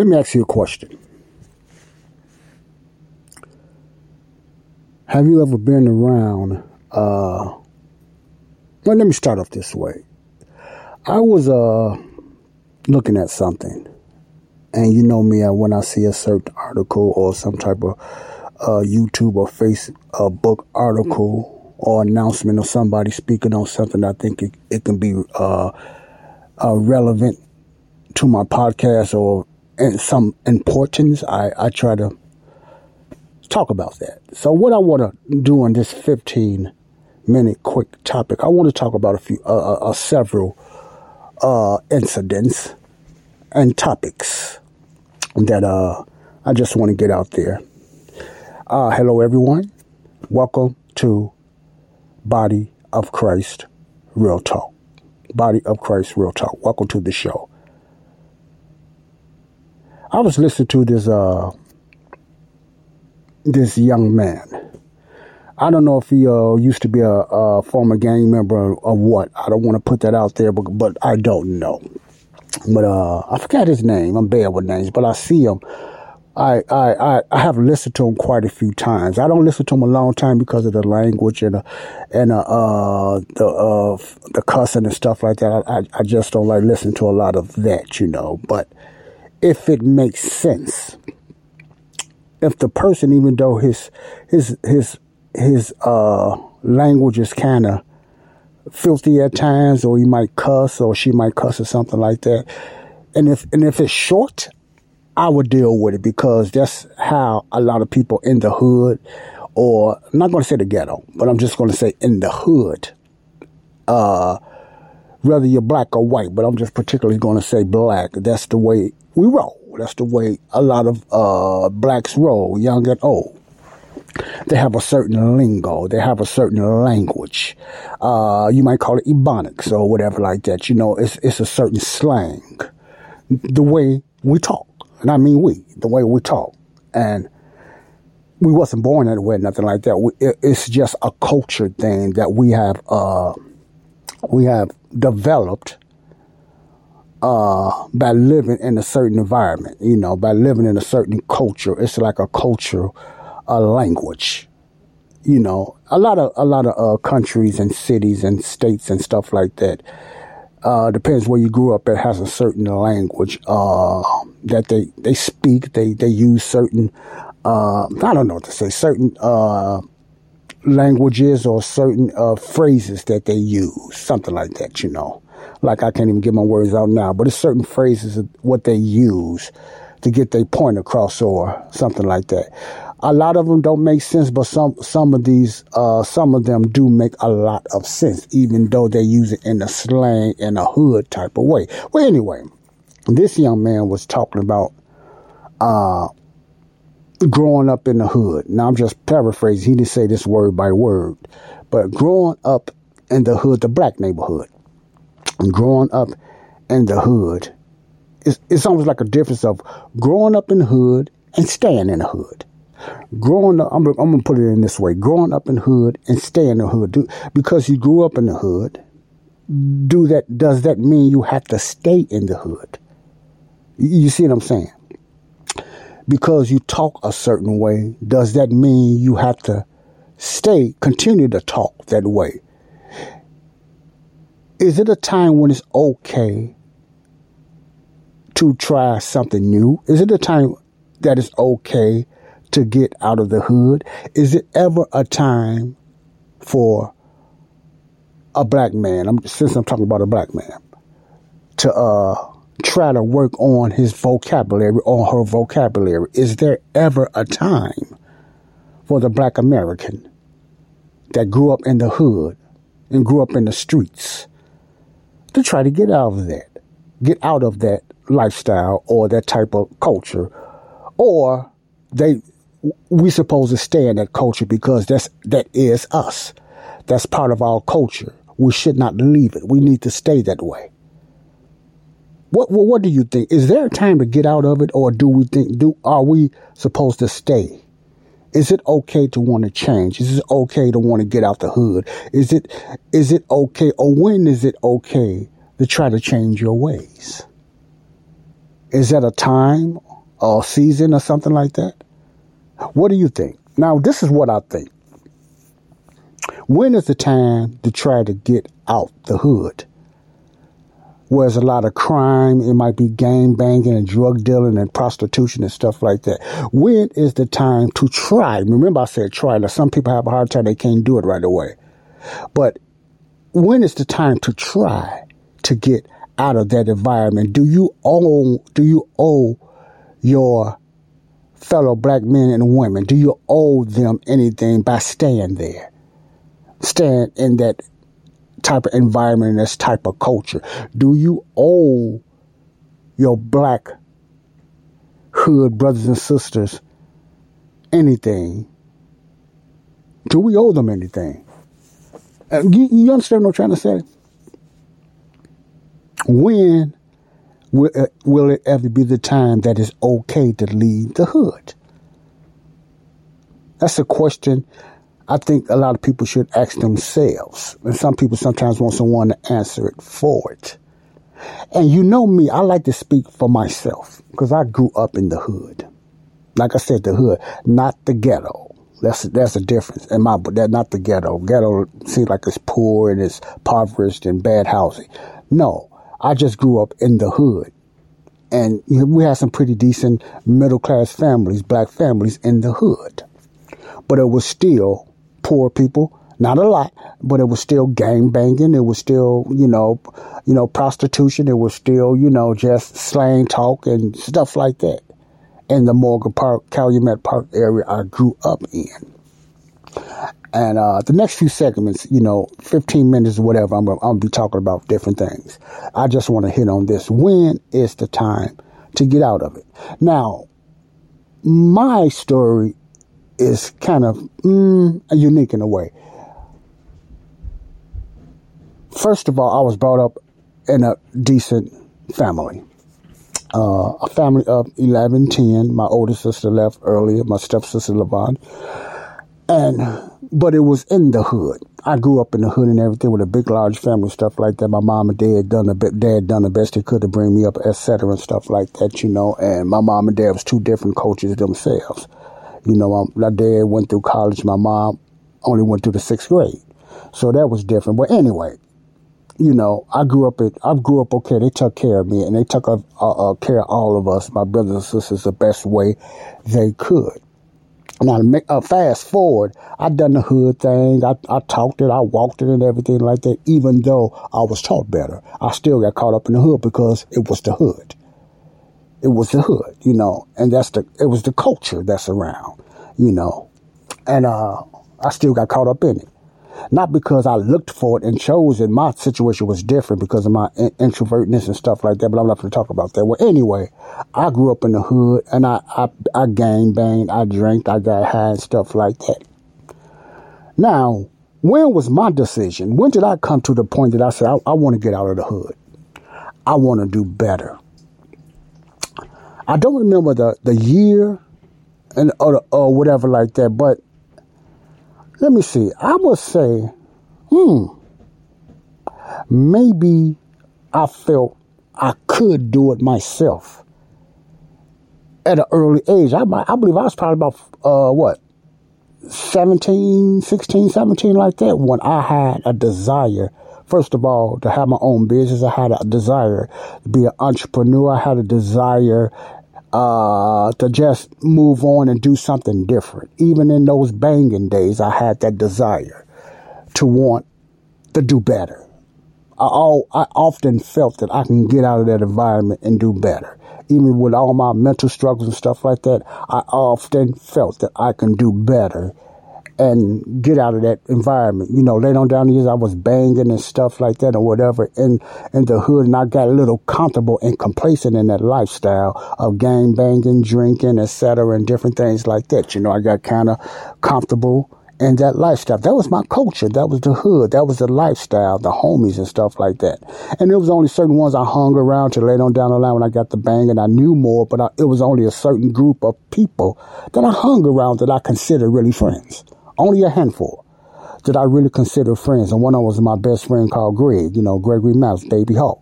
Let me ask you a question. Have you ever been around? Uh, well, let me start off this way. I was uh, looking at something, and you know me, when I see a certain article or some type of uh, YouTube or Facebook article or announcement of somebody speaking on something, I think it, it can be uh, uh, relevant to my podcast or some importance. I, I try to talk about that. So, what I want to do on this 15 minute quick topic, I want to talk about a few, uh, uh, uh several uh, incidents and topics that uh, I just want to get out there. Uh, hello, everyone. Welcome to Body of Christ Real Talk. Body of Christ Real Talk. Welcome to the show. I was listening to this uh this young man. I don't know if he uh, used to be a, a former gang member or what. I don't want to put that out there, but, but I don't know. But uh, I forgot his name. I'm bad with names, but I see him. I, I, I, have listened to him quite a few times. I don't listen to him a long time because of the language and uh, and uh, uh, the uh, the cussing and stuff like that. I, I just don't like listening to a lot of that, you know. But if it makes sense, if the person, even though his his his his uh, language is kind of filthy at times, or he might cuss, or she might cuss, or something like that, and if and if it's short, I would deal with it because that's how a lot of people in the hood, or I'm not going to say the ghetto, but I'm just going to say in the hood, uh, whether you're black or white, but I'm just particularly going to say black. That's the way we roll. That's the way a lot of uh, blacks roll, young and old. They have a certain lingo. They have a certain language. Uh, you might call it ebonics or whatever like that. You know, it's it's a certain slang. The way we talk, and I mean we, the way we talk, and we wasn't born that way, nothing like that. We, it, it's just a culture thing that we have uh, we have developed uh, by living in a certain environment, you know, by living in a certain culture. It's like a culture, a language. You know, a lot of a lot of uh, countries and cities and states and stuff like that. Uh, depends where you grew up. It has a certain language uh, that they they speak. They they use certain uh, I don't know what to say. Certain uh, languages or certain uh, phrases that they use, something like that. You know like I can't even get my words out now, but it's certain phrases of what they use to get their point across or something like that. A lot of them don't make sense, but some some of these uh, some of them do make a lot of sense, even though they use it in a slang in a hood type of way. Well, anyway, this young man was talking about uh, growing up in the hood. Now I'm just paraphrasing. He didn't say this word by word, but growing up in the hood, the black neighborhood and growing up in the hood, it's, it's almost like a difference of growing up in the hood and staying in the hood. Growing up, I'm, I'm gonna put it in this way: growing up in the hood and staying in the hood. Do, because you grew up in the hood, do that? Does that mean you have to stay in the hood? You, you see what I'm saying? Because you talk a certain way, does that mean you have to stay, continue to talk that way? Is it a time when it's okay to try something new? Is it a time that it's okay to get out of the hood? Is it ever a time for a black man, since I'm talking about a black man, to uh, try to work on his vocabulary, or her vocabulary? Is there ever a time for the black American that grew up in the hood and grew up in the streets to try to get out of that, get out of that lifestyle or that type of culture, or they we supposed to stay in that culture because that's that is us. That's part of our culture. We should not leave it. We need to stay that way. What, what what do you think? Is there a time to get out of it, or do we think do are we supposed to stay? Is it okay to want to change? Is it okay to want to get out the hood? Is it, is it okay or when is it okay to try to change your ways? Is that a time or season or something like that? What do you think? Now, this is what I think. When is the time to try to get out the hood? Where there's a lot of crime, it might be gang banging and drug dealing and prostitution and stuff like that. When is the time to try? Remember, I said try. Now, some people have a hard time, they can't do it right away. But when is the time to try to get out of that environment? Do you owe, do you owe your fellow black men and women? Do you owe them anything by staying there? Staying in that type of environment, this type of culture? Do you owe your black hood brothers and sisters anything? Do we owe them anything? Uh, you, you, understand what I'm trying to say? When will, uh, will it ever be the time that it's okay to leave the hood? That's a question I think a lot of people should ask themselves. And some people sometimes want someone to answer it for it. And you know me, I like to speak for myself because I grew up in the hood. Like I said, the hood, not the ghetto. That's that's a difference. And my that not the ghetto. Ghetto seems like it's poor and it's impoverished and bad housing. No, I just grew up in the hood, and you know, we had some pretty decent middle class families, black families in the hood, but it was still poor people. Not a lot, but it was still gang banging. It was still, you know, you know, prostitution. It was still, you know, just slang talk and stuff like that. In the Morgan Park, Calumet Park area I grew up in. And uh, the next few segments, you know, 15 minutes or whatever, I'm, going to be talking about different things. I just want to hit on this. When is the time to get out of it? Now, my story is kind of mm, unique in a way. First of all, I was brought up in a decent family. Uh, a family of 11, 10. My older sister left earlier, my stepsister Levon. And, but it was in the hood. I grew up in the hood and everything with a big, large family, stuff like that. My mom and dad done the dad done the best they could to bring me up, etc. and stuff like that, you know. And my mom and dad was two different coaches themselves. You know, my dad went through college. My mom only went through the sixth grade. So that was different. But anyway, you know, I grew up at, I grew up okay. They took care of me and they took uh, uh, care of all of us, my brothers and sisters, the best way they could. Now, make, uh, fast forward, I done the hood thing. I, I talked it, I walked it and everything like that. Even though I was taught better, I still got caught up in the hood because it was the hood it was the hood, you know, and that's the, it was the culture that's around, you know, and, uh, I still got caught up in it. Not because I looked for it and chose it. My situation was different because of my in- introvertness and stuff like that, but I'm not going to talk about that. Well, anyway, I grew up in the hood and I, I, I gang banged, I drank, I got high and stuff like that. Now, when was my decision? When did I come to the point that I said, I, I want to get out of the hood? I want to do better. I don't remember the, the year and or, or whatever like that, but let me see. I would say, hmm, maybe I felt I could do it myself at an early age. I, I believe I was probably about, uh, what, 17, 16, 17, like that, when I had a desire first of all, to have my own business. I had a desire to be an entrepreneur. I had a desire uh, to just move on and do something different. Even in those banging days, I had that desire to want to do better. I, all, I often felt that I can get out of that environment and do better. Even with all my mental struggles and stuff like that, I often felt that I can do better and get out of that environment. You know, later on down the years, I was banging and stuff like that or whatever in, in the hood, and I got a little comfortable and complacent in that lifestyle of gang banging, drinking, etc., and different things like that. You know, I got kind of comfortable in that lifestyle. That was my culture. That was the hood. That was the lifestyle, the homies and stuff like that. And it was only certain ones I hung around to later on down the line when I got the bang and I knew more, but I, it was only a certain group of people that I hung around that I considered really friends. Only a handful that I really consider friends. And one of them was my best friend called Greg, you know, Gregory Mouse, Baby Hawk.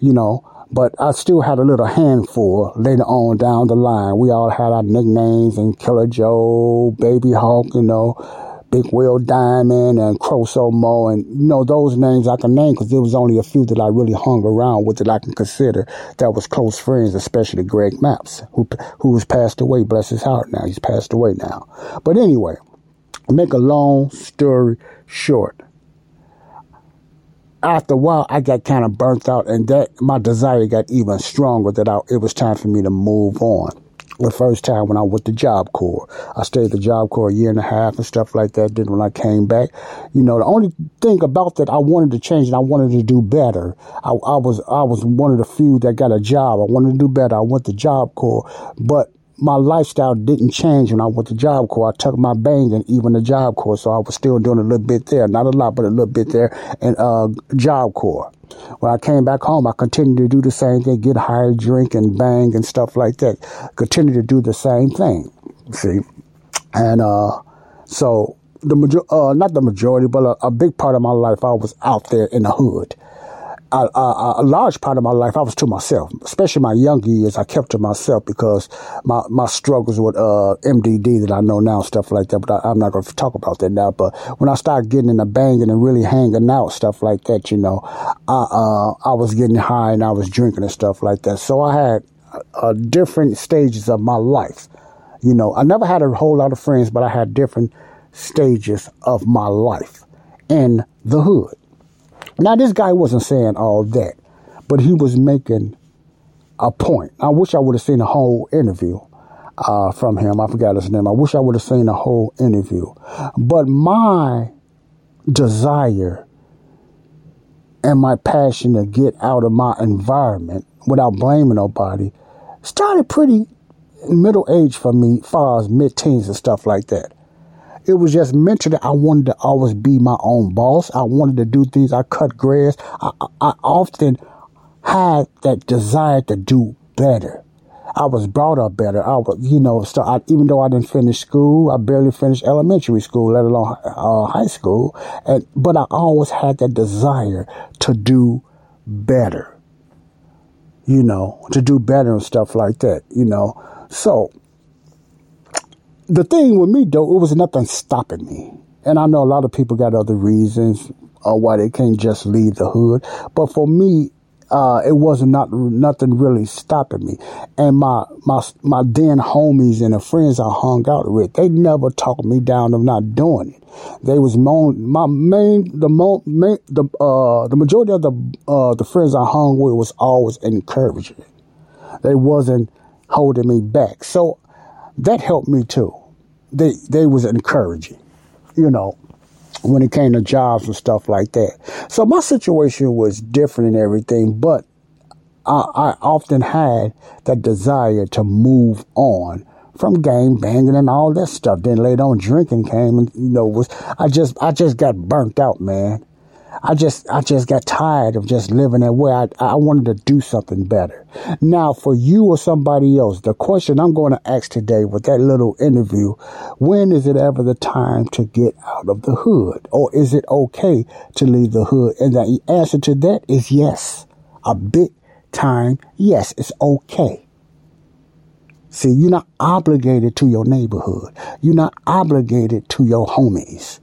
You know, But I still had a little handful later on down the line. We all had our nicknames and Killer Joe, Baby Hawk, you know, Big Will Diamond and Croso Mo. And, you know, those names I can name because there was only a few that I really hung around with that I can consider that was close friends, especially Greg Maps, who, who has passed away. Bless his heart now. He's passed away now. But anyway, make a long story short after a while, I got kind of burnt out, and that my desire got even stronger. That I, it was time for me to move on. The first time when I went to Job Corps, I stayed at the Job Corps a year and a half and stuff like that. Then when I came back, you know, the only thing about that I wanted to change and I wanted to do better. I, I was I was one of the few that got a job. I wanted to do better. I went to Job Corps, but my lifestyle didn't change when I went to Job Corps. I took my bang and even the Job Corps, so I was still doing a little bit there, not a lot, but a little bit there in uh, Job Corps. When I came back home, I continued to do the same thing, get high, drink, and bang and stuff like that. Continue to do the same thing. See, and uh, so the major, uh, not the majority, but a, a big part of my life, I was out there in the hood a, a, a, large part of my life, I was to myself, especially my younger years. I kept to myself because my, my struggles with uh, MDD that I know now, stuff like that. But I, am not going to talk about that now. But when I started getting in the banging and really hanging out, stuff like that, you know, I uh, I was getting high and I was drinking and stuff like that. So I had uh, different stages of my life. You know, I never had a whole lot of friends, but I had different stages of my life in the hood. Now, this guy wasn't saying all that, but he was making a point. I wish I would have seen the whole interview uh, from him. I forgot his name. I wish I would have seen the whole interview. But my desire and my passion to get out of my environment without blaming nobody started pretty middle age for me, far as mid teens and stuff like that. It was just that I wanted to always be my own boss. I wanted to do things. I cut grass. I, I often had that desire to do better. I was brought up better. I was, you know, so I, even though I didn't finish school, I barely finished elementary school, let alone uh, high school. And, but I always had that desire to do better, you know, to do better and stuff like that, you know. So the thing with me though, it was nothing stopping me. And I know a lot of people got other reasons uh, why they can't just leave the hood. But for me, uh, it wasn't not nothing really stopping me. And my my my then homies and the friends I hung out with, they never talked me down of not doing it. They was my, my main the mo, main, the uh the majority of the uh the friends I hung with was always encouraging. They wasn't holding me back. So that helped me too they they was encouraging, you know, when it came to jobs and stuff like that. So my situation was different and everything, but I, I often had that desire to move on from game banging and all that stuff. Then later on, drinking came, and you know, was I just I just got burnt out, man. I just I just got tired of just living that way. I I wanted to do something better. Now, for you or somebody else, the question I'm going to ask today with that little interview, when is it ever the time to get out of the hood? Or is it okay to leave the hood? And the answer to that is yes. A big time, yes, it's okay. See, you're not obligated to your neighborhood. You're not obligated to your homies.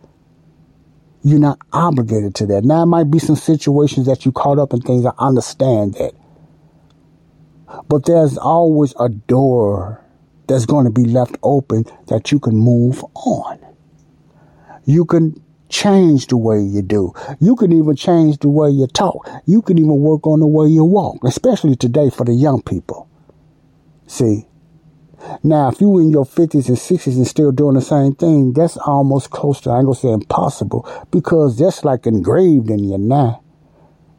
You're not obligated to that. Now, it might be some situations that you caught up in things. I understand that. But there's always a door that's going to be left open that you can move on. You can change the way you do. You can even change the way you talk. You can even work on the way you walk, especially today for the young people. See, now, if you in your 50s and 60s and still doing the same thing, that's almost close to, I ain't gonna say impossible, because that's like engraved in you now.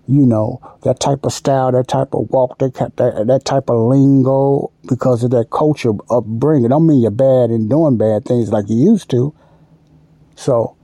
You know, that type of style, that type of walk, that, that, that type of lingo, because of that culture upbringing. Don't mean you're bad and doing bad things like you used to. So,